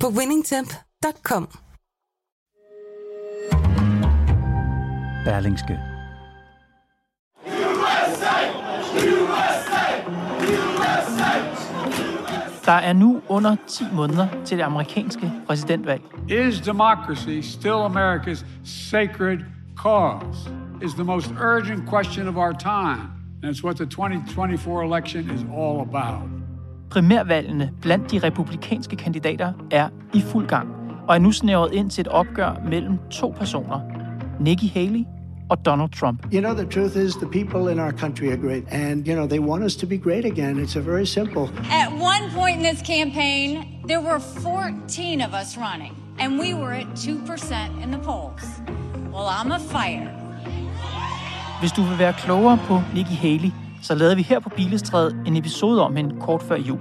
på winningtemp.com. Berlingske. Der er nu under 10 måneder til det amerikanske præsidentvalg. Is democracy still America's sacred cause? Is the most urgent question of our time. And it's what the 2024 election is all about. Primærvalgene blandt de republikanske kandidater er i fuld gang og er nu snævret ind til et opgør mellem to personer. Nikki Haley og Donald Trump. You know, the truth is, the people in our country are great. And, you know, they want us to be great again. It's a very simple. At one point in this campaign, there were 14 of us running, and we were at 2% in the polls. Well, I'm a fire. Hvis du vil være klogere på Nikki Haley, så lavede vi her på Bilestræde en episode om hende kort før jul.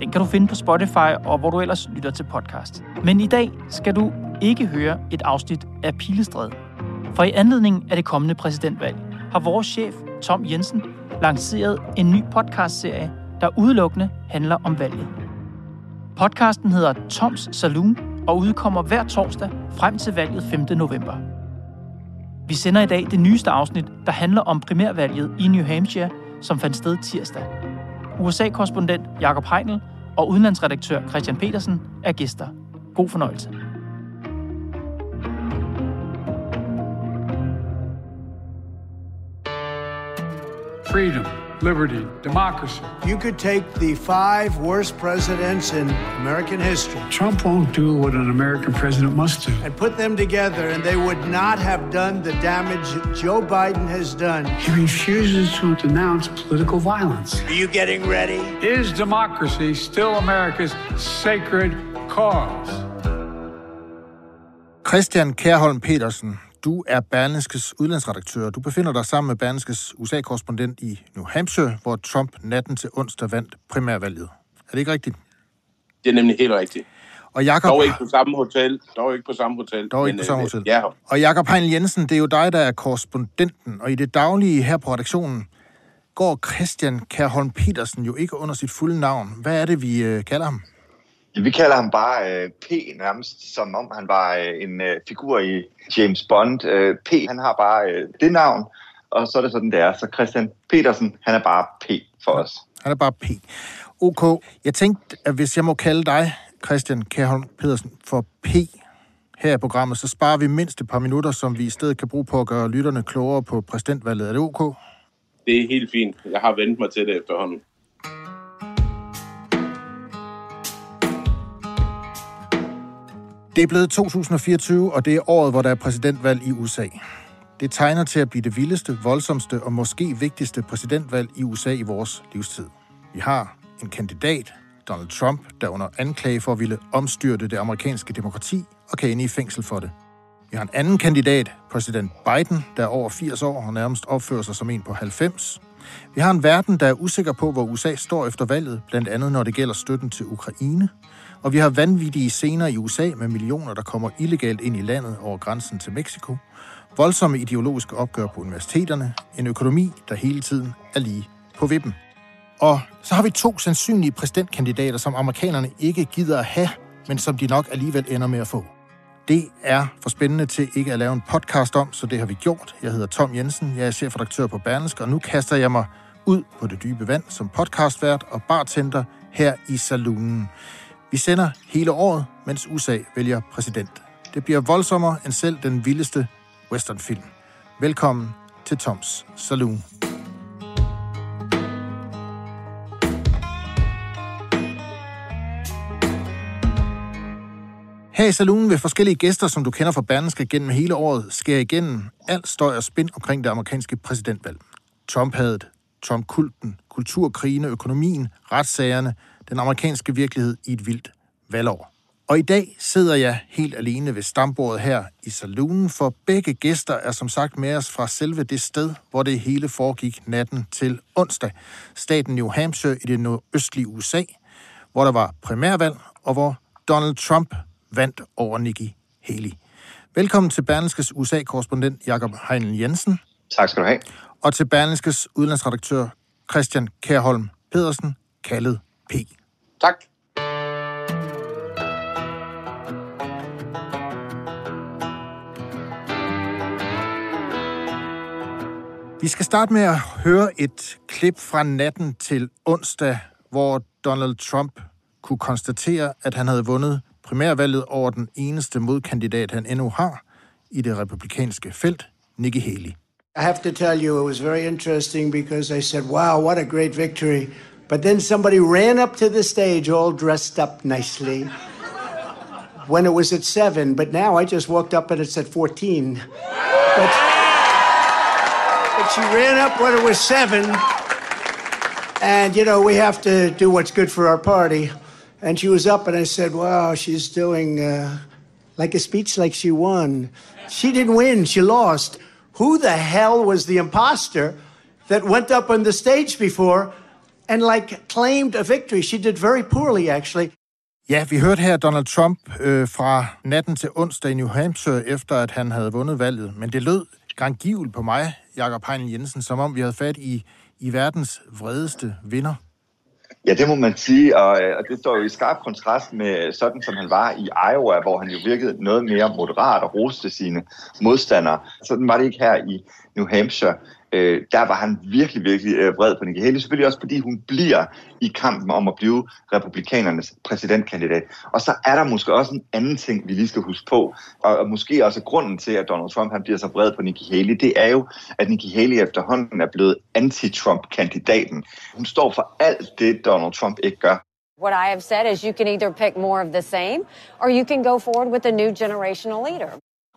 Den kan du finde på Spotify og hvor du ellers lytter til podcast. Men i dag skal du ikke høre et afsnit af Pilestræde. For i anledning af det kommende præsidentvalg har vores chef, Tom Jensen, lanceret en ny podcastserie, der udelukkende handler om valget. Podcasten hedder Toms Saloon og udkommer hver torsdag frem til valget 5. november. Vi sender i dag det nyeste afsnit, der handler om primærvalget i New Hampshire, som fandt sted tirsdag. USA-korrespondent Jakob Heinl og udenlandsredaktør Christian Petersen er gæster. God fornøjelse. Freedom, liberty, democracy. You could take the five worst presidents in American history Trump won't do what an American president must do. and put them together, and they would not have done the damage Joe Biden has done. He refuses to denounce political violence. Are you getting ready? Is democracy still America's sacred cause? Christian Kærholm Petersen, du er Berlingskes udlandsredaktør. Du befinder dig sammen med Berlingskes USA-korrespondent i New Hampshire, hvor Trump natten til onsdag vandt primærvalget. Er det ikke rigtigt? Det er nemlig helt rigtigt. Og Jakob, Dog ikke på samme hotel. Dog ikke på samme hotel. Dog ikke på samme øh, hotel. Ja, og Jakob Heinl Jensen, det er jo dig, der er korrespondenten, og i det daglige her på redaktionen går Christian Kærholm Petersen jo ikke under sit fulde navn. Hvad er det, vi øh, kalder ham? Vi kalder ham bare øh, P nærmest, som om han var øh, en øh, figur i James Bond. Øh, P, han har bare øh, det navn, og så er det sådan, det er. Så Christian Petersen, han er bare P for os. Han er bare P. OK. Jeg tænkte, at hvis jeg må kalde dig, Christian Kærholm Pedersen, for P her i programmet, så sparer vi mindst et par minutter, som vi i stedet kan bruge på at gøre lytterne klogere på præsidentvalget. Er det OK? det er helt fint. Jeg har vendt mig til det efterhånden. Det er blevet 2024, og det er året, hvor der er præsidentvalg i USA. Det tegner til at blive det vildeste, voldsomste og måske vigtigste præsidentvalg i USA i vores livstid. Vi har en kandidat, Donald Trump, der under anklage for at ville omstyrte det amerikanske demokrati og kan ende i fængsel for det. Vi har en anden kandidat, præsident Biden, der er over 80 år og nærmest opfører sig som en på 90. Vi har en verden, der er usikker på, hvor USA står efter valget, blandt andet når det gælder støtten til Ukraine. Og vi har vanvittige scener i USA med millioner, der kommer illegalt ind i landet over grænsen til Mexico. Voldsomme ideologiske opgør på universiteterne. En økonomi, der hele tiden er lige på vippen. Og så har vi to sandsynlige præsidentkandidater, som amerikanerne ikke gider at have, men som de nok alligevel ender med at få. Det er for spændende til ikke at lave en podcast om, så det har vi gjort. Jeg hedder Tom Jensen, jeg er chefredaktør på Berlingske, og nu kaster jeg mig ud på det dybe vand som podcastvært og bartender her i saloonen. Vi sender hele året, mens USA vælger præsident. Det bliver voldsommere end selv den vildeste westernfilm. Velkommen til Toms Saloon. Her i saloonen vil forskellige gæster, som du kender fra Berlingske gennem hele året, skære igennem alt støj og spin omkring det amerikanske præsidentvalg. Trump-hadet, Trump-kulten, kulturkrigene, økonomien, retssagerne, den amerikanske virkelighed i et vildt valgår. Og i dag sidder jeg helt alene ved stambordet her i salonen, for begge gæster er som sagt med os fra selve det sted, hvor det hele foregik natten til onsdag. Staten New Hampshire i det nordøstlige USA, hvor der var primærvalg, og hvor Donald Trump vandt over Nikki Haley. Velkommen til Berlingskes USA-korrespondent Jakob Heinl Jensen. Tak skal du have. Og til Berlingskes udlandsredaktør Christian Kærholm Pedersen, kaldet P. Tak. Vi skal starte med at høre et klip fra natten til onsdag, hvor Donald Trump kunne konstatere, at han havde vundet primærvalget over den eneste modkandidat, han endnu har i det republikanske felt, Nikki Haley. I have to tell you, it was very interesting because I said, wow, what a great victory. But then somebody ran up to the stage all dressed up nicely when it was at seven. But now I just walked up and it's at 14. But, but she ran up when it was seven. And, you know, we have to do what's good for our party. And she was up and I said, wow, she's doing uh, like a speech like she won. She didn't win, she lost. Who the hell was the imposter that went up on the stage before and like claimed a victory? She did very poorly, actually. Ja, vi hørte her Donald Trump øh, fra natten til onsdag i New Hampshire, efter at han havde vundet valget. Men det lød grangivelt på mig, Jakob Heinl Jensen, som om vi havde fat i, i verdens vredeste vinder. Ja, det må man sige, og, øh, og det står jo i skarp kontrast med sådan, som han var i Iowa, hvor han jo virkede noget mere moderat og roste sine modstandere. Sådan var det ikke her i New Hampshire. Øh, der var han virkelig, virkelig øh, vred på Nikki Haley. Selvfølgelig også, fordi hun bliver i kampen om at blive republikanernes præsidentkandidat. Og så er der måske også en anden ting, vi lige skal huske på, og, og måske også grunden til, at Donald Trump han bliver så vred på Nikki Haley, det er jo, at Nikki Haley efterhånden er blevet anti-Trump-kandidaten. Hun står for alt det, Donald Trump ikke gør. What I have said is you can either pick more of the same, or you can go forward with a new generational leader.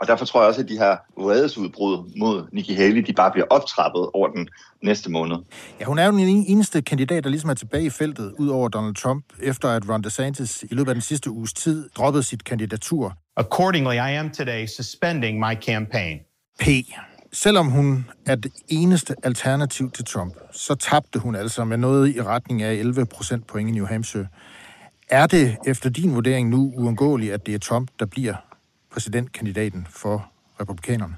Og derfor tror jeg også, at de her vredesudbrud mod Nikki Haley, de bare bliver optrappet over den næste måned. Ja, hun er jo den eneste kandidat, der ligesom er tilbage i feltet, ud over Donald Trump, efter at Ron DeSantis i løbet af den sidste uges tid droppede sit kandidatur. Accordingly, I am today suspending my campaign. P. Selvom hun er det eneste alternativ til Trump, så tabte hun altså med noget i retning af 11 procent point i New Hampshire. Er det efter din vurdering nu uundgåeligt, at det er Trump, der bliver præsidentkandidaten for republikanerne?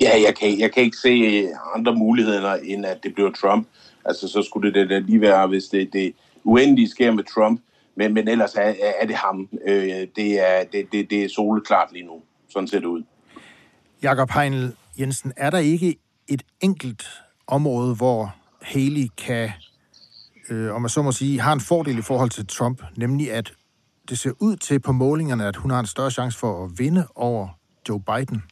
Ja, jeg kan, jeg kan ikke se andre muligheder, end at det bliver Trump. Altså, så skulle det da lige være, hvis det, det uendelige sker med Trump. Men, men ellers er, er det ham. Øh, det, er, det, det, det er soleklart lige nu. Sådan ser det ud. Jakob Heinl Jensen, er der ikke et enkelt område, hvor Haley kan, øh, om man så må sige, har en fordel i forhold til Trump, nemlig at det ser ud til på målingerne, at hun har en større chance for at vinde over Joe Biden?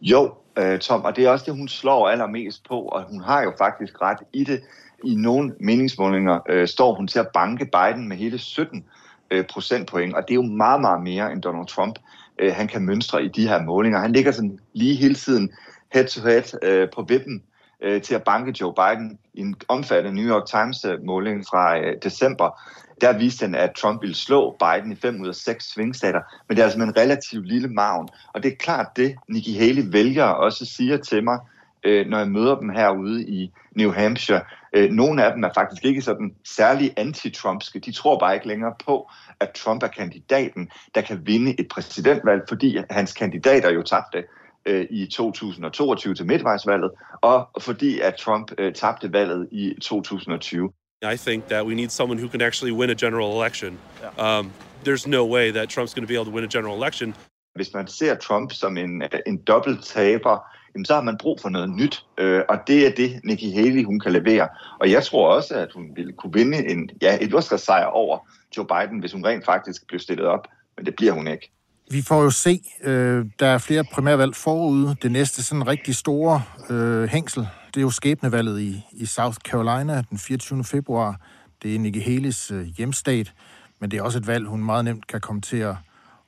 Jo, øh, Tom, og det er også det, hun slår allermest på, og hun har jo faktisk ret i det. I nogle meningsmålinger øh, står hun til at banke Biden med hele 17 øh, procentpoint, og det er jo meget, meget mere end Donald Trump. Øh, han kan mønstre i de her målinger. Han ligger sådan lige hele tiden head-to-head øh, på vippen øh, til at banke Joe Biden i en omfattende New York Times-måling øh, fra øh, december. Der viste den, at Trump ville slå Biden i fem ud af seks svingstater, men det er altså med en relativt lille maven. Og det er klart det, Nikki Haley vælger også siger til mig, øh, når jeg møder dem herude i New Hampshire. Øh, nogle af dem er faktisk ikke sådan særlig anti-Trumpske. De tror bare ikke længere på, at Trump er kandidaten, der kan vinde et præsidentvalg, fordi hans kandidater jo tabte øh, i 2022 til midtvejsvalget, og fordi at Trump øh, tabte valget i 2020. I think that we need someone who can actually win a general election. Um, there's no way that Trump's going to be able to win a general election. Hvis man ser Trump som en, en dobbelt taber, så har man brug for noget nyt, øh, og det er det, Nikki Haley hun kan levere. Og jeg tror også, at hun ville kunne vinde en, ja, et sejr over Joe Biden, hvis hun rent faktisk blev stillet op, men det bliver hun ikke. Vi får jo se, øh, der er flere primærvalg forude. Det næste sådan rigtig store øh, hængsel, det er jo skæbnevalget i, i South Carolina den 24. februar. Det er Nikki Haley's øh, hjemstat, men det er også et valg, hun meget nemt kan komme til at,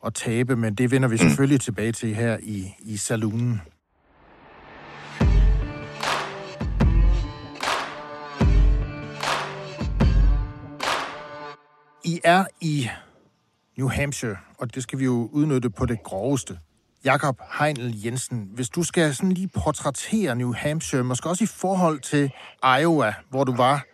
at tabe, men det vender vi selvfølgelig tilbage til her i, i salonen. I er i New Hampshire, og det skal vi jo udnytte på det groveste. Jakob Heinel Jensen, hvis du skal sådan lige portrættere New Hampshire, måske også i forhold til Iowa, hvor du var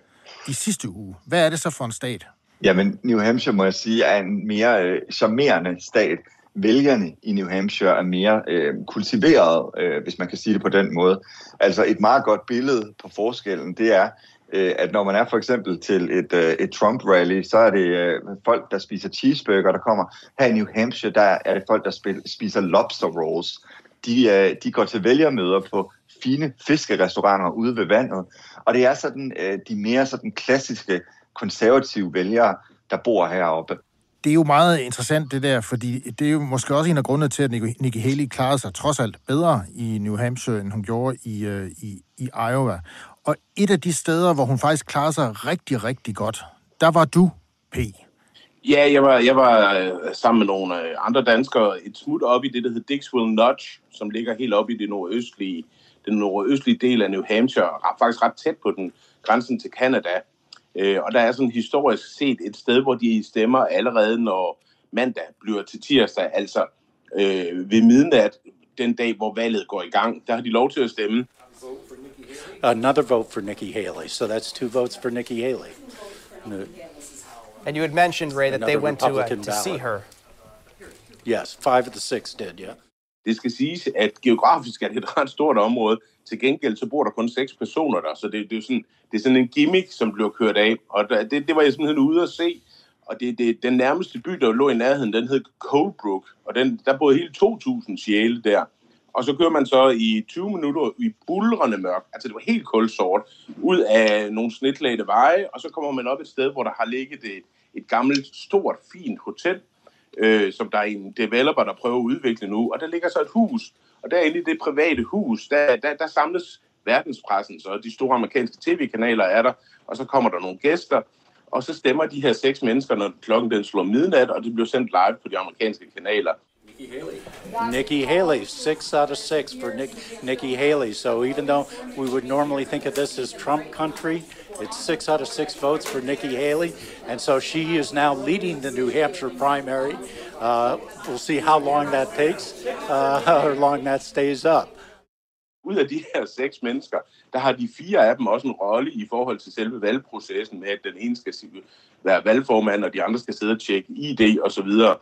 i sidste uge. Hvad er det så for en stat? Jamen, New Hampshire, må jeg sige, er en mere øh, charmerende stat. Vælgerne i New Hampshire er mere øh, kultiveret, øh, hvis man kan sige det på den måde. Altså et meget godt billede på forskellen, det er, øh, at når man er for eksempel til et, øh, et Trump-rally, så er det øh, folk, der spiser cheeseburger, der kommer. Her i New Hampshire, der er det folk, der spiser lobster rolls. De, øh, de går til vælgermøder på fine fiskerestauranter ude ved vandet. Og det er sådan øh, de mere sådan klassiske konservative vælgere, der bor heroppe. Det er jo meget interessant det der, fordi det er jo måske også en af grundene til, at Nikki Haley klarede sig trods alt bedre i New Hampshire, end hun gjorde i, øh, i, i Iowa. Og et af de steder, hvor hun faktisk klarede sig rigtig, rigtig godt, der var du, P. Ja, jeg var, jeg var øh, sammen med nogle øh, andre danskere et smut op i det, der hedder Dixwell Notch, som ligger helt op i det nordøstlige, den nordøstlige del af New Hampshire, faktisk ret tæt på den grænsen til Canada. Øh, og der er sådan historisk set et sted, hvor de stemmer allerede, når mandag bliver til tirsdag, altså øh, ved midnat, den dag, hvor valget går i gang. Der har de lov til at stemme. Another vote for Nikki Haley, so that's two votes for Nikki Haley. And you had mentioned, Ray, that they went to, uh, to see her. Yes, five of the six did, yeah. Det skal siges, at geografisk er det et ret stort område. Til gengæld så bor der kun seks personer der, så det, det, er, sådan, det er sådan en gimmick, som bliver kørt af. Og det, det var jeg simpelthen ude at se. Og det, det, den nærmeste by, der lå i nærheden, den hed Colebrook. Og den, der boede hele 2.000 sjæle der. Og så kører man så i 20 minutter i bulrende mørk, altså det var helt kulsort, ud af nogle snitlagte veje, og så kommer man op et sted, hvor der har ligget et, et gammelt, stort, fint hotel, øh, som der er en developer, der prøver at udvikle nu. Og der ligger så et hus, og derinde i det private hus, der, der, der samles verdenspressen, så de store amerikanske tv-kanaler er der, og så kommer der nogle gæster, og så stemmer de her seks mennesker, når klokken den slår midnat, og det bliver sendt live på de amerikanske kanaler. Nikki Haley. Nikki Haley, six out of six for Nick, Nikki Haley. So even though we would normally think of this as Trump country, It's six out of six votes for Nikki Haley, and so she is now leading the New Hampshire primary. Uh, we'll see how long that takes, uh, how long that stays up. Ud af de her seks mennesker, der har de fire af dem også en rolle i forhold til selve valgprocessen med, at den ene skal være valgformand, og de andre skal sidde og tjekke ID og så videre.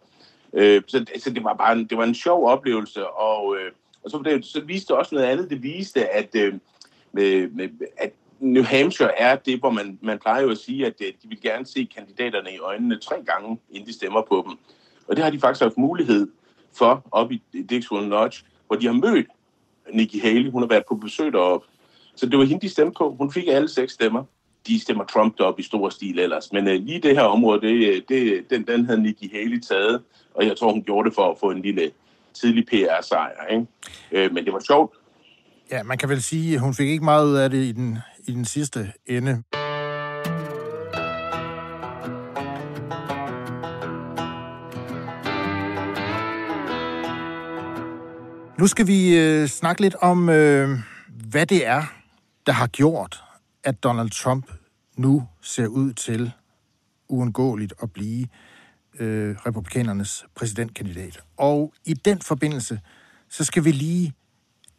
Øh, så, så det var bare en, det var en sjov oplevelse, og, øh, og så, det, så viste det også noget andet. Det viste, at, øh, med, med, at New Hampshire er det, hvor man, man plejer jo at sige, at øh, de vil gerne se kandidaterne i øjnene tre gange, inden de stemmer på dem. Og det har de faktisk haft mulighed for op i Dixwell Lodge, hvor de har mødt Nikki Haley. Hun har været på besøg deroppe. Så det var hende, de stemte på. Hun fik alle seks stemmer. De stemmer Trump op i stor stil ellers. Men uh, lige det her område, det, øh, det, den, den havde Nikki Haley taget. Og jeg tror, hun gjorde det for at få en lille tidlig PR-sejr. Ikke? Uh, men det var sjovt. Ja, man kan vel sige, at hun fik ikke meget ud af det i den i den sidste ende. Nu skal vi øh, snakke lidt om, øh, hvad det er, der har gjort, at Donald Trump nu ser ud til uundgåeligt at blive øh, republikanernes præsidentkandidat. Og i den forbindelse, så skal vi lige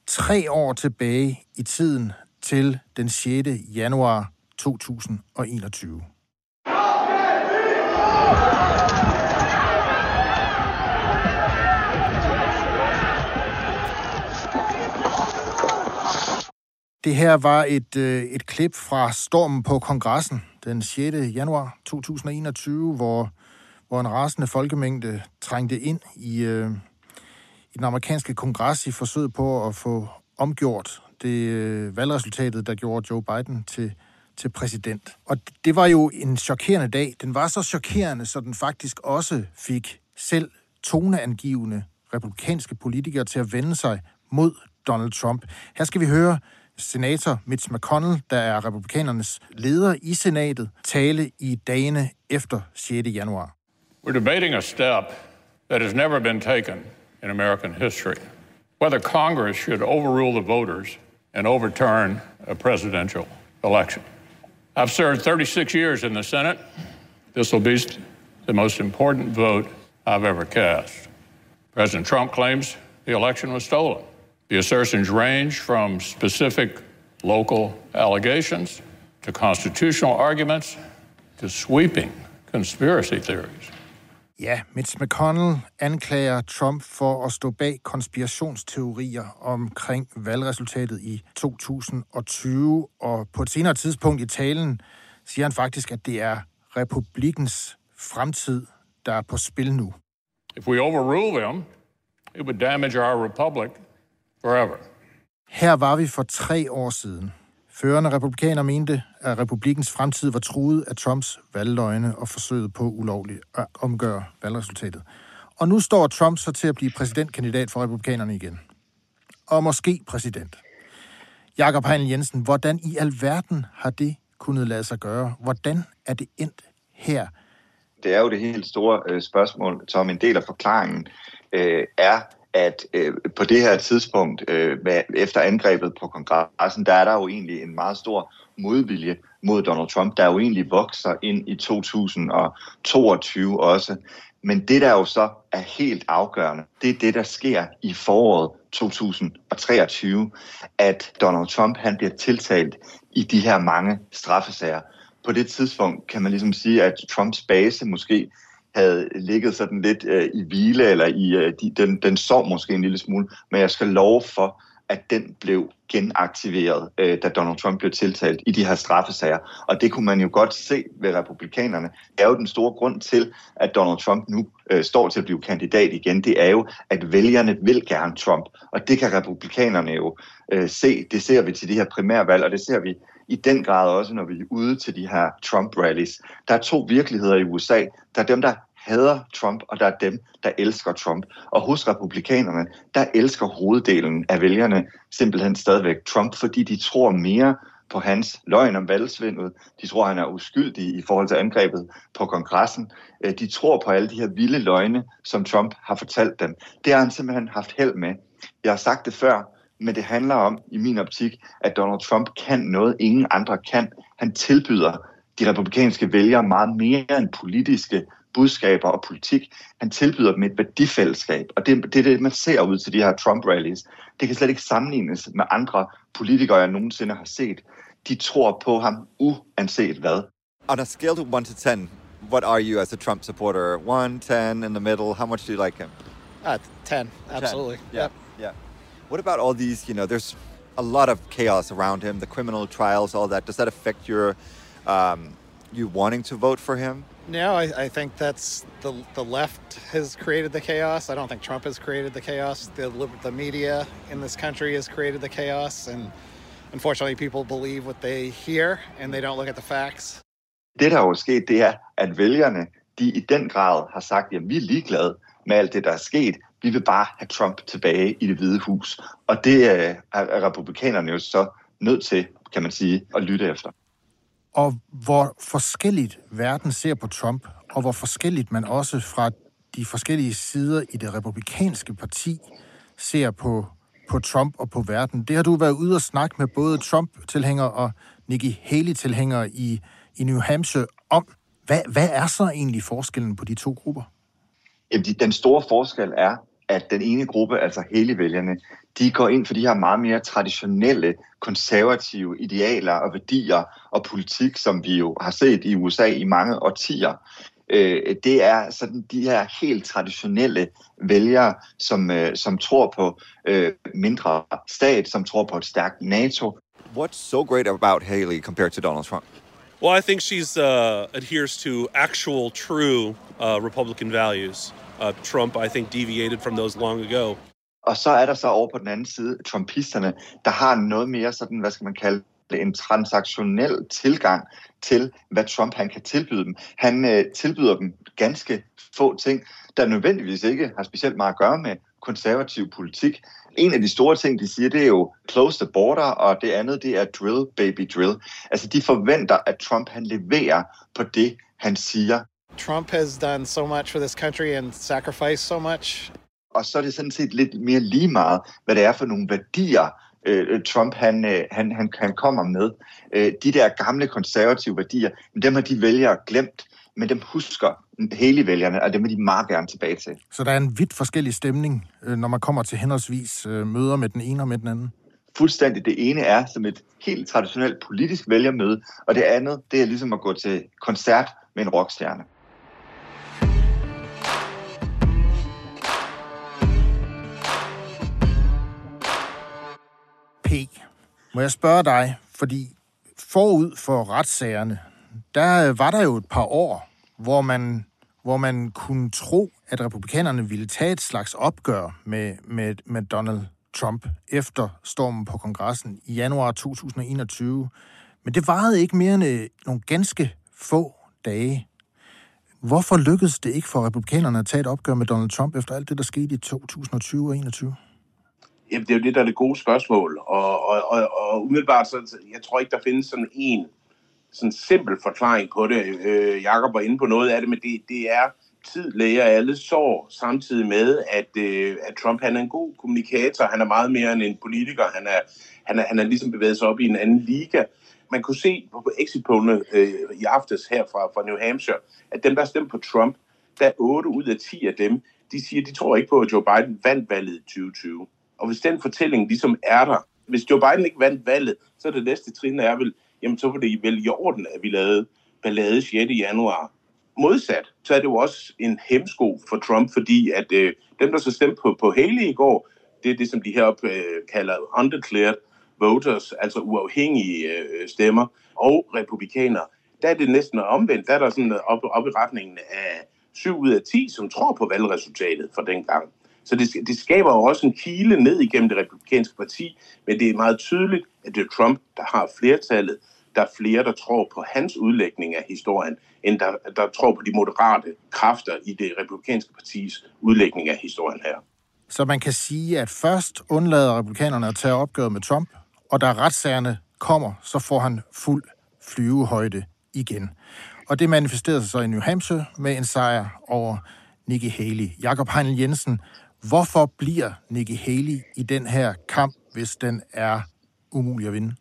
tre år tilbage i tiden, til den 6. januar 2021. Det her var et, øh, et klip fra stormen på kongressen den 6. januar 2021, hvor, hvor en rasende folkemængde trængte ind i, øh, i den amerikanske kongres i forsøg på at få omgjort det øh, valgresultatet, der gjorde Joe Biden til, til præsident. Og det var jo en chokerende dag. Den var så chokerende, så den faktisk også fik selv toneangivende republikanske politikere til at vende sig mod Donald Trump. Her skal vi høre senator Mitch McConnell, der er republikanernes leder i senatet, tale i dagene efter 6. januar. We're debating a step that has never been taken in American history. Whether Congress should overrule the voters and overturn a presidential election. I've served 36 years in the Senate. This will be the most important vote I've ever cast. President Trump claims the election was stolen. The assertions range from specific local allegations to constitutional arguments to sweeping conspiracy theories. Ja, Mitch McConnell anklager Trump for at stå bag konspirationsteorier omkring valgresultatet i 2020, og på et senere tidspunkt i talen siger han faktisk, at det er republikens fremtid, der er på spil nu. If we overrule them, it would damage our republic forever. Her var vi for tre år siden. Førende republikaner mente, at republikens fremtid var truet af Trumps valgløgne og forsøget på ulovligt at omgøre valgresultatet. Og nu står Trump så til at blive præsidentkandidat for republikanerne igen. Og måske præsident. Jakob Heinl Jensen, hvordan i alverden har det kunnet lade sig gøre? Hvordan er det endt her? Det er jo det helt store øh, spørgsmål, som en del af forklaringen øh, er, at øh, på det her tidspunkt, øh, med, efter angrebet på kongressen, der er der jo egentlig en meget stor modvilje mod Donald Trump, der jo egentlig vokser ind i 2022 også. Men det, der jo så er helt afgørende, det er det, der sker i foråret 2023, at Donald Trump han bliver tiltalt i de her mange straffesager. På det tidspunkt kan man ligesom sige, at Trumps base måske havde ligget sådan lidt øh, i hvile, eller i øh, de, den, den sov måske en lille smule, men jeg skal love for, at den blev genaktiveret, øh, da Donald Trump blev tiltalt i de her straffesager. Og det kunne man jo godt se ved republikanerne. Det er jo den store grund til, at Donald Trump nu øh, står til at blive kandidat igen. Det er jo, at vælgerne vil gerne Trump. Og det kan republikanerne jo øh, se. Det ser vi til de her primærvalg, og det ser vi i den grad også, når vi er ude til de her Trump-rallies. Der er to virkeligheder i USA. Der er dem, der hader Trump, og der er dem, der elsker Trump. Og hos republikanerne, der elsker hoveddelen af vælgerne simpelthen stadigvæk Trump, fordi de tror mere på hans løgn om valgsvindet. De tror, han er uskyldig i forhold til angrebet på kongressen. Øh, de tror på alle de her vilde løgne, som Trump har fortalt dem. Det har han simpelthen haft held med. Jeg har sagt det før, men det handler om, i min optik, at Donald Trump kan noget, ingen andre kan. Han tilbyder de republikanske vælgere meget mere end politiske budskaber og politik. Han tilbyder dem et værdifællesskab, og det, det er det, man ser ud til de her Trump-rallies. Det kan slet ikke sammenlignes med andre politikere, jeg nogensinde har set. De tror på ham uanset hvad. On a scale to 1 to 10, what are you as a Trump supporter? 1, 10, in the middle? How much do you like him? Uh, 10, absolutely. 10. Yeah, yep. yeah. What about all these, you know, there's a lot of chaos around him, the criminal trials, all that. Does that affect your, um, you wanting to vote for him? No, I, I, think that's the the left has created the chaos. I don't think Trump has created the chaos. The the media in this country has created the chaos, and unfortunately, people believe what they hear, and they don't look at the facts. Det, der er sket, det er, at vælgerne, de i den grad har sagt, at vi er ligeglade med alt det, der er sket. Vi vil bare have Trump tilbage i det hvide hus. Og det er republikanerne jo så nødt til, kan man sige, at lytte efter og hvor forskelligt verden ser på Trump, og hvor forskelligt man også fra de forskellige sider i det republikanske parti ser på, på Trump og på verden. Det har du været ude og snakke med både Trump-tilhængere og Nikki Haley-tilhængere i, i New Hampshire om. Hvad, hvad er så egentlig forskellen på de to grupper? Jamen, den store forskel er, at den ene gruppe, altså Haley-vælgerne, de går ind for de her meget mere traditionelle, konservative idealer og værdier og politik, som vi jo har set i USA i mange årtier. Øh, det er sådan de her helt traditionelle vælgere, som, øh, som tror på øh, mindre stat, som tror på et stærkt NATO. What's so great about Haley compared to Donald Trump? Well, I think she's uh, adheres to actual, true uh, Republican values. Uh, Trump, I think, deviated from those long ago. Og så er der så over på den anden side trumpisterne, der har noget mere sådan, hvad skal man kalde det, en transaktionel tilgang til, hvad Trump han kan tilbyde dem. Han øh, tilbyder dem ganske få ting, der nødvendigvis ikke har specielt meget at gøre med konservativ politik. En af de store ting, de siger, det er jo close the border, og det andet, det er drill, baby drill. Altså, de forventer, at Trump han leverer på det, han siger. Trump has done so much for this country and sacrificed so much og så er det sådan set lidt mere lige meget, hvad det er for nogle værdier, øh, Trump han, øh, han, han, han kommer med. Øh, de der gamle konservative værdier, dem har de vælgere glemt. men dem husker hele vælgerne, og dem vil de meget gerne tilbage til. Så der er en vidt forskellig stemning, øh, når man kommer til henholdsvis øh, møder med den ene og med den anden? Fuldstændig. Det ene er som et helt traditionelt politisk vælgermøde, og det andet, det er ligesom at gå til koncert med en rockstjerne. Må jeg spørge dig, fordi forud for retssagerne, der øh, var der jo et par år, hvor man, hvor man kunne tro, at republikanerne ville tage et slags opgør med, med, med Donald Trump efter stormen på kongressen i januar 2021. Men det varede ikke mere end øh, nogle ganske få dage. Hvorfor lykkedes det ikke for republikanerne at tage et opgør med Donald Trump efter alt det, der skete i 2020 og 2021? Jamen, det er jo det, der er det gode spørgsmål. Og, og, og, og umiddelbart, så jeg tror ikke, der findes sådan en sådan simpel forklaring på det. Øh, Jakob var inde på noget af det, men det, det er tid læger alle sår, samtidig med, at, øh, at Trump han er en god kommunikator. Han er meget mere end en politiker. Han er, han er, han er ligesom bevæget sig op i en anden liga. Man kunne se på exit øh, i aftes her fra, fra New Hampshire, at dem, der stemte på Trump, der 8 ud af 10 af dem, de siger, de tror ikke på, at Joe Biden vandt valget i 2020. Og hvis den fortælling ligesom er der, hvis Joe Biden ikke vandt valget, så er det næste trin er vel, jamen så var det vel i orden, at vi lavede ballade 6. januar. Modsat, så er det jo også en hemsko for Trump, fordi at øh, dem, der så stemte på, på Haley i går, det er det, som de heroppe øh, kalder undeclared voters, altså uafhængige øh, stemmer, og republikanere. Der er det næsten omvendt. Der er der sådan op, op i retningen af 7 ud af 10, som tror på valgresultatet for den gang. Så det, det skaber jo også en kile ned igennem det republikanske parti, men det er meget tydeligt, at det er Trump, der har flertallet. Der er flere, der tror på hans udlægning af historien, end der, der tror på de moderate kræfter i det republikanske partis udlægning af historien her. Så man kan sige, at først undlader republikanerne at tage opgøret med Trump, og da retssagerne kommer, så får han fuld flyvehøjde igen. Og det manifesterede sig så i New Hampshire med en sejr over Nikki Haley. Jakob Heinl Jensen, Hvorfor bliver Nikki Haley i den her kamp, hvis den er umulig at vinde?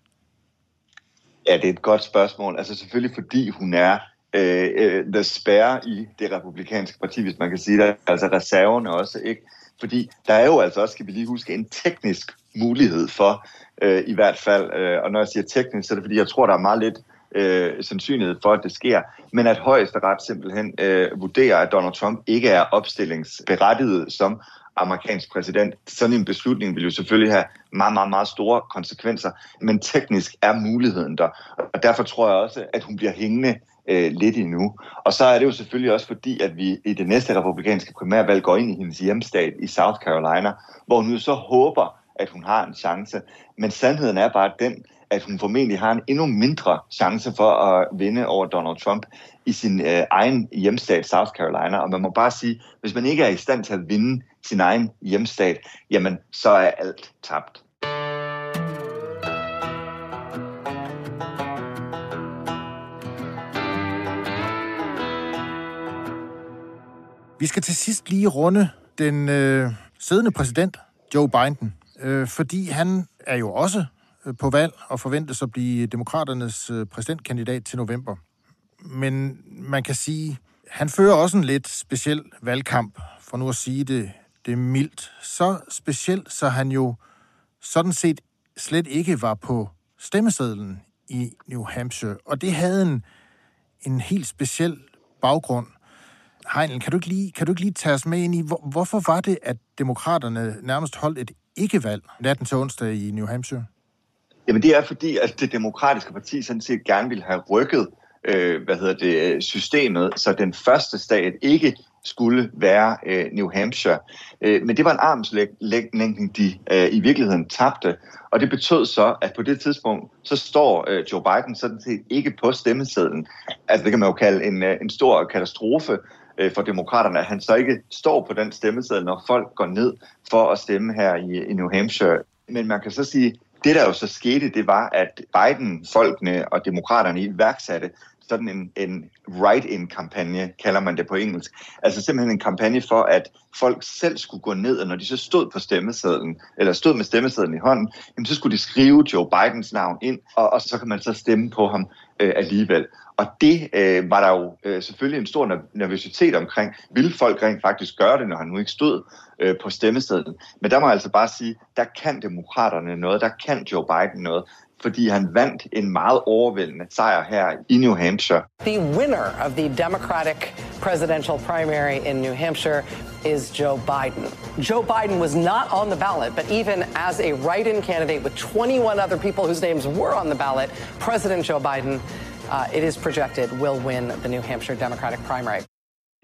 Ja, det er et godt spørgsmål. Altså selvfølgelig fordi hun er øh, øh, the spare i det republikanske parti, hvis man kan sige det. Altså reserverne også, ikke? Fordi der er jo altså også, skal vi lige huske, en teknisk mulighed for, øh, i hvert fald, øh, og når jeg siger teknisk, så er det fordi, jeg tror, der er meget lidt øh, sandsynlighed for, at det sker, men at højesteret simpelthen øh, vurderer, at Donald Trump ikke er opstillingsberettiget som amerikansk præsident. Sådan en beslutning vil jo selvfølgelig have meget, meget, meget store konsekvenser, men teknisk er muligheden der. Og derfor tror jeg også, at hun bliver hængende øh, lidt endnu. Og så er det jo selvfølgelig også fordi, at vi i det næste republikanske primærvalg går ind i hendes hjemstat i South Carolina, hvor hun jo så håber, at hun har en chance. Men sandheden er bare den, at hun formentlig har en endnu mindre chance for at vinde over Donald Trump i sin øh, egen hjemstat South Carolina. Og man må bare sige, hvis man ikke er i stand til at vinde sin egen hjemstat, jamen så er alt tabt. Vi skal til sidst lige runde den øh, siddende præsident, Joe Biden, øh, fordi han er jo også Øh, på valg og forventes at blive demokraternes øh, præsidentkandidat til november. Men man kan sige, han fører også en lidt speciel valgkamp, for nu at sige det det mildt. Så specielt, så han jo sådan set slet ikke var på stemmesedlen i New Hampshire. Og det havde en, en helt speciel baggrund. Heinl, kan du, ikke lige, kan du ikke lige tage os med ind i, hvor, hvorfor var det, at demokraterne nærmest holdt et ikke-valg natten til onsdag i New Hampshire? Jamen det er fordi, at det demokratiske parti sådan set gerne ville have rykket øh, hvad hedder det, systemet, så den første stat ikke skulle være øh, New Hampshire. Øh, men det var en armslægning, de øh, i virkeligheden tabte, og det betød så, at på det tidspunkt, så står øh, Joe Biden sådan set ikke på stemmesedlen. Altså det kan man jo kalde en, øh, en stor katastrofe øh, for demokraterne, at han så ikke står på den stemmeseddel, når folk går ned for at stemme her i, i New Hampshire. Men man kan så sige, det, der jo så skete, det var, at Biden-folkene og demokraterne iværksatte sådan en, en write-in-kampagne, kalder man det på engelsk. Altså simpelthen en kampagne for, at folk selv skulle gå ned, og når de så stod på stemmesedlen, eller stod med stemmesedlen i hånden, jamen så skulle de skrive Joe Bidens navn ind, og, og så kan man så stemme på ham øh, alligevel. Og det øh, var der jo øh, selvfølgelig en stor nervøsitet omkring. Vil folk rent faktisk gøre det, når han nu ikke stod øh, på stemmesedlen? Men der må jeg altså bare sige, der kan demokraterne noget, der kan Joe Biden noget fordi han vandt en meget overvældende sejr her i New Hampshire. The winner of the Democratic presidential primary in New Hampshire is Joe Biden. Joe Biden was not on the ballot, but even as a write-in candidate with 21 other people whose names were on the ballot, President Joe Biden, uh, it is projected, will win the New Hampshire Democratic primary.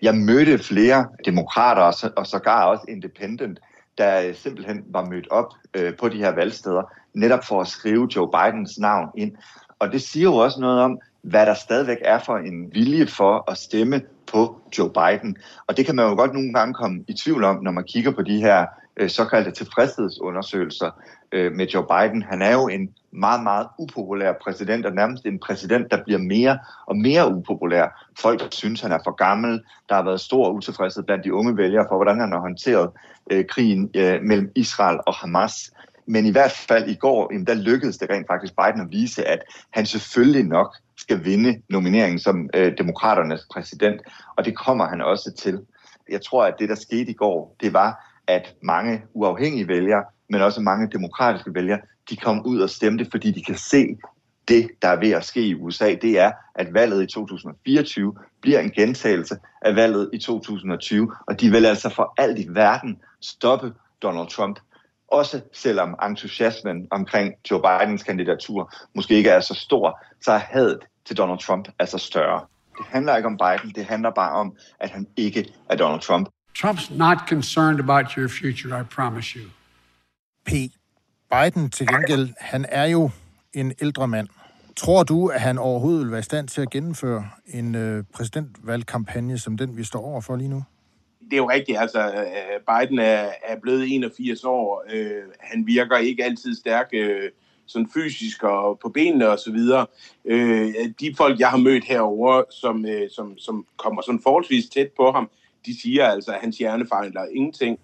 Jeg mødte flere demokrater og sågar også independent, der simpelthen var mødt op øh, på de her valgsteder, netop for at skrive Joe Bidens navn ind. Og det siger jo også noget om, hvad der stadigvæk er for en vilje for at stemme på Joe Biden. Og det kan man jo godt nogle gange komme i tvivl om, når man kigger på de her øh, såkaldte tilfredshedsundersøgelser øh, med Joe Biden. Han er jo en meget, meget upopulær præsident, og nærmest en præsident, der bliver mere og mere upopulær. Folk synes, han er for gammel. Der har været stor utilfredshed blandt de unge vælgere for, hvordan han har håndteret øh, krigen øh, mellem Israel og Hamas. Men i hvert fald i går, jamen, der lykkedes det rent faktisk Biden at vise, at han selvfølgelig nok skal vinde nomineringen som øh, demokraternes præsident, og det kommer han også til. Jeg tror, at det, der skete i går, det var, at mange uafhængige vælgere, men også mange demokratiske vælgere, de kom ud og stemte, fordi de kan se, det, der er ved at ske i USA, det er, at valget i 2024 bliver en gentagelse af valget i 2020, og de vil altså for alt i verden stoppe Donald Trump. Også selvom entusiasmen omkring Joe Bidens kandidatur måske ikke er så stor, så er hadet til Donald Trump altså større. Det handler ikke om Biden, det handler bare om, at han ikke er Donald Trump. Trump's not concerned about your future, I promise you. P. Biden til gengæld, han er jo en ældre mand. Tror du, at han overhovedet vil være i stand til at gennemføre en øh, præsidentvalgkampagne som den, vi står over for lige nu? Det er jo rigtigt. Altså, øh, Biden er, er blevet 81 år. Øh, han virker ikke altid stærk øh, sådan fysisk og på benene og så videre. Øh, de folk, jeg har mødt herover, som, øh, som, som kommer sådan forholdsvis tæt på ham, de siger altså, at hans hjerne fejler ingenting.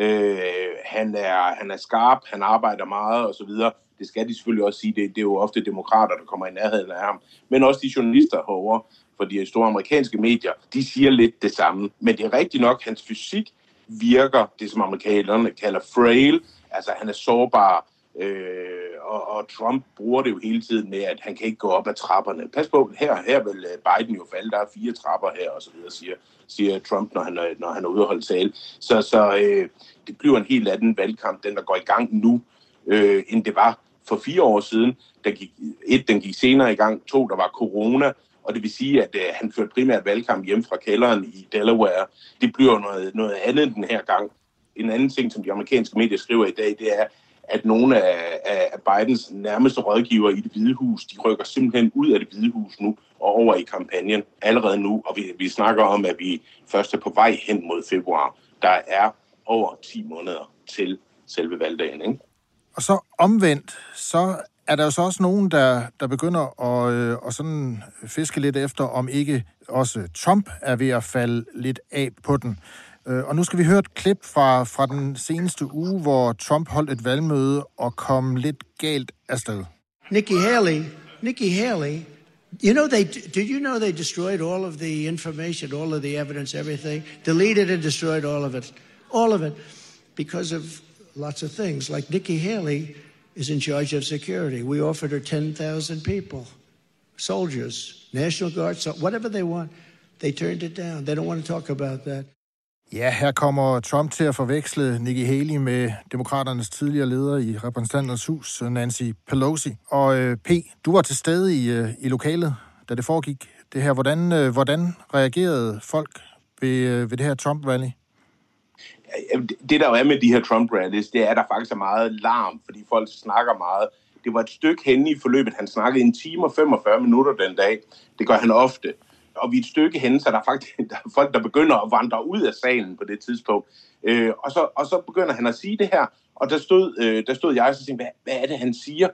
Øh, han, er, han er skarp, han arbejder meget og så videre. Det skal de selvfølgelig også sige. Det, det er jo ofte demokrater, der kommer i nærheden af ham. Men også de journalister herovre for de store amerikanske medier, de siger lidt det samme. Men det er rigtigt nok, hans fysik virker, det som amerikanerne kalder frail. Altså han er sårbar, Øh, og, og Trump bruger det jo hele tiden med, at han kan ikke gå op ad trapperne. Pas på, her, her vil øh, Biden jo falde, der er fire trapper her, og så videre, siger, siger Trump, når han, er, når han er ude og holde tale. Så, så øh, det bliver en helt anden valgkamp, den der går i gang nu, øh, end det var for fire år siden. Der gik, et, den gik senere i gang, to, der var corona, og det vil sige, at øh, han førte primært valgkamp hjem fra kælderen i Delaware. Det bliver noget, noget andet den her gang. En anden ting, som de amerikanske medier skriver i dag, det er, at nogle af, af Bidens nærmeste rådgivere i det hvide hus, de rykker simpelthen ud af det hvide hus nu og over i kampagnen allerede nu. Og vi, vi snakker om, at vi først er på vej hen mod februar. Der er over 10 måneder til selve valgdagen. Ikke? Og så omvendt, så er der jo så også nogen, der, der begynder at, øh, at sådan fiske lidt efter, om ikke også Trump er ved at falde lidt af på den. Øh, og nu skal vi høre et klip fra, fra den seneste uge, hvor Trump holdt et valgmøde og kom lidt galt afsted. Nikki Haley, Nikki Haley, you know they did you know they destroyed all of the information, all of the evidence, everything, deleted and destroyed all of it, all of it, because of lots of things. Like Nikki Haley is in charge of security. We offered her ten thousand people, soldiers, National Guard, so whatever they want. They turned it down. They don't want to talk about that. Ja, her kommer Trump til at forveksle Nikki Haley med demokraternes tidligere leder i repræsentanternes hus, Nancy Pelosi. Og øh, P, du var til stede i, øh, i lokalet, da det foregik. Det her, hvordan, øh, hvordan reagerede folk ved, øh, ved det her Trump-rally? Det, der jo er med de her Trump-rallies, det er, at der faktisk er meget larm, fordi folk snakker meget. Det var et stykke henne i forløbet. Han snakkede en time og 45 minutter den dag. Det gør han ofte og vi er et stykke henne, så der er faktisk der er folk, der begynder at vandre ud af salen på det tidspunkt. Øh, og, så, og så begynder han at sige det her, og der stod, øh, der stod jeg og så tænkte, hvad, hvad er det, han siger?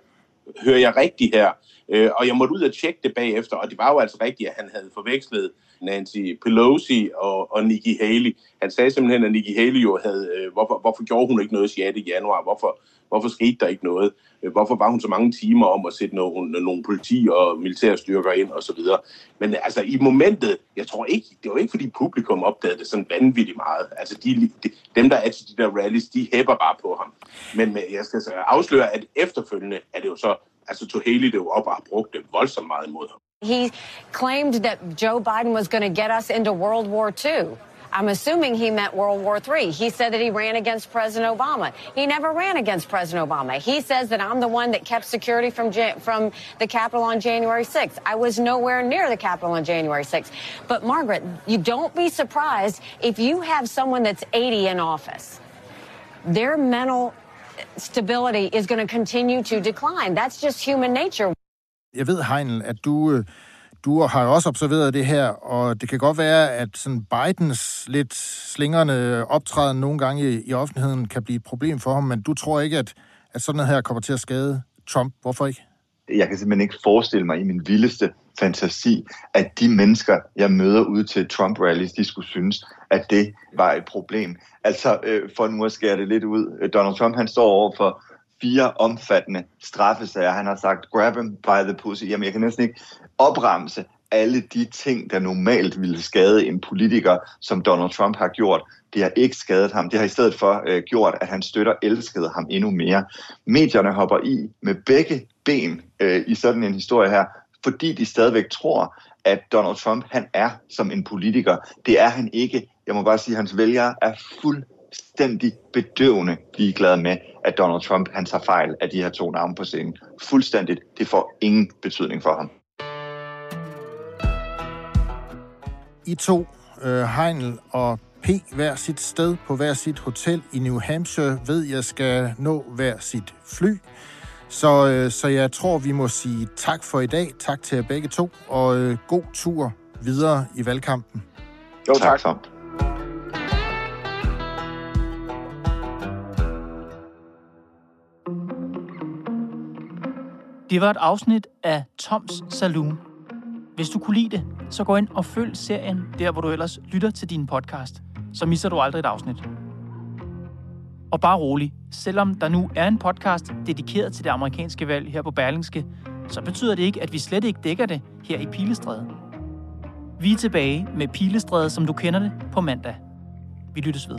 Hører jeg rigtigt her? Øh, og jeg måtte ud og tjekke det bagefter, og det var jo altså rigtigt, at han havde forvekslet Nancy Pelosi og, og Nikki Haley. Han sagde simpelthen, at Nikki Haley jo havde, øh, hvorfor, hvorfor gjorde hun ikke noget 6. januar? Hvorfor, hvorfor skete der ikke noget? Øh, hvorfor var hun så mange timer om at sætte nogle, nogle politi og militærstyrker ind og så videre? Men altså i momentet, jeg tror ikke, det var ikke fordi publikum opdagede det sådan vanvittigt meget. Altså de, de, dem, der er til de der rallies, de hæpper bare på ham. Men, men jeg skal så afsløre, at efterfølgende er det jo så, altså tog Haley det jo op og har brugt det voldsomt meget imod ham. He claimed that Joe Biden was going to get us into World War II. I'm assuming he meant World War III. He said that he ran against President Obama. He never ran against President Obama. He says that I'm the one that kept security from from the Capitol on January 6th. I was nowhere near the Capitol on January 6th. But Margaret, you don't be surprised if you have someone that's 80 in office. Their mental stability is going to continue to decline. That's just human nature. Jeg ved, Heinel, at du, øh, du har også observeret det her, og det kan godt være, at sådan Bidens lidt slingrende optræden nogle gange i, i offentligheden kan blive et problem for ham, men du tror ikke, at, at sådan noget her kommer til at skade Trump. Hvorfor ikke? Jeg kan simpelthen ikke forestille mig i min vildeste fantasi, at de mennesker, jeg møder ude til Trump-rallies, de skulle synes, at det var et problem. Altså, øh, for nu at skære det lidt ud. Donald Trump, han står over for fire omfattende straffesager. Han har sagt, grab him by the pussy. Jamen, jeg kan næsten ikke opremse alle de ting, der normalt ville skade en politiker, som Donald Trump har gjort. Det har ikke skadet ham. Det har i stedet for øh, gjort, at han støtter elskede ham endnu mere. Medierne hopper i med begge ben øh, i sådan en historie her, fordi de stadigvæk tror, at Donald Trump han er som en politiker. Det er han ikke. Jeg må bare sige, at hans vælgere er fuldstændig bedøvende ligeglade med, at Donald Trump han tager fejl af de her to navne på scenen. Fuldstændigt. Det får ingen betydning for ham. I to, øh, Heinl og P, hver sit sted på hver sit hotel i New Hampshire, ved jeg skal nå hver sit fly. Så, øh, så jeg tror, vi må sige tak for i dag. Tak til jer begge to, og øh, god tur videre i valgkampen. Jo, tak. tak. Det var et afsnit af Toms Saloon. Hvis du kunne lide det, så gå ind og følg serien der, hvor du ellers lytter til din podcast. Så misser du aldrig et afsnit. Og bare rolig, selvom der nu er en podcast dedikeret til det amerikanske valg her på Berlingske, så betyder det ikke, at vi slet ikke dækker det her i Pilestræde. Vi er tilbage med Pilestræde, som du kender det, på mandag. Vi lyttes ved.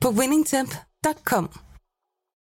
på winningtemp.com.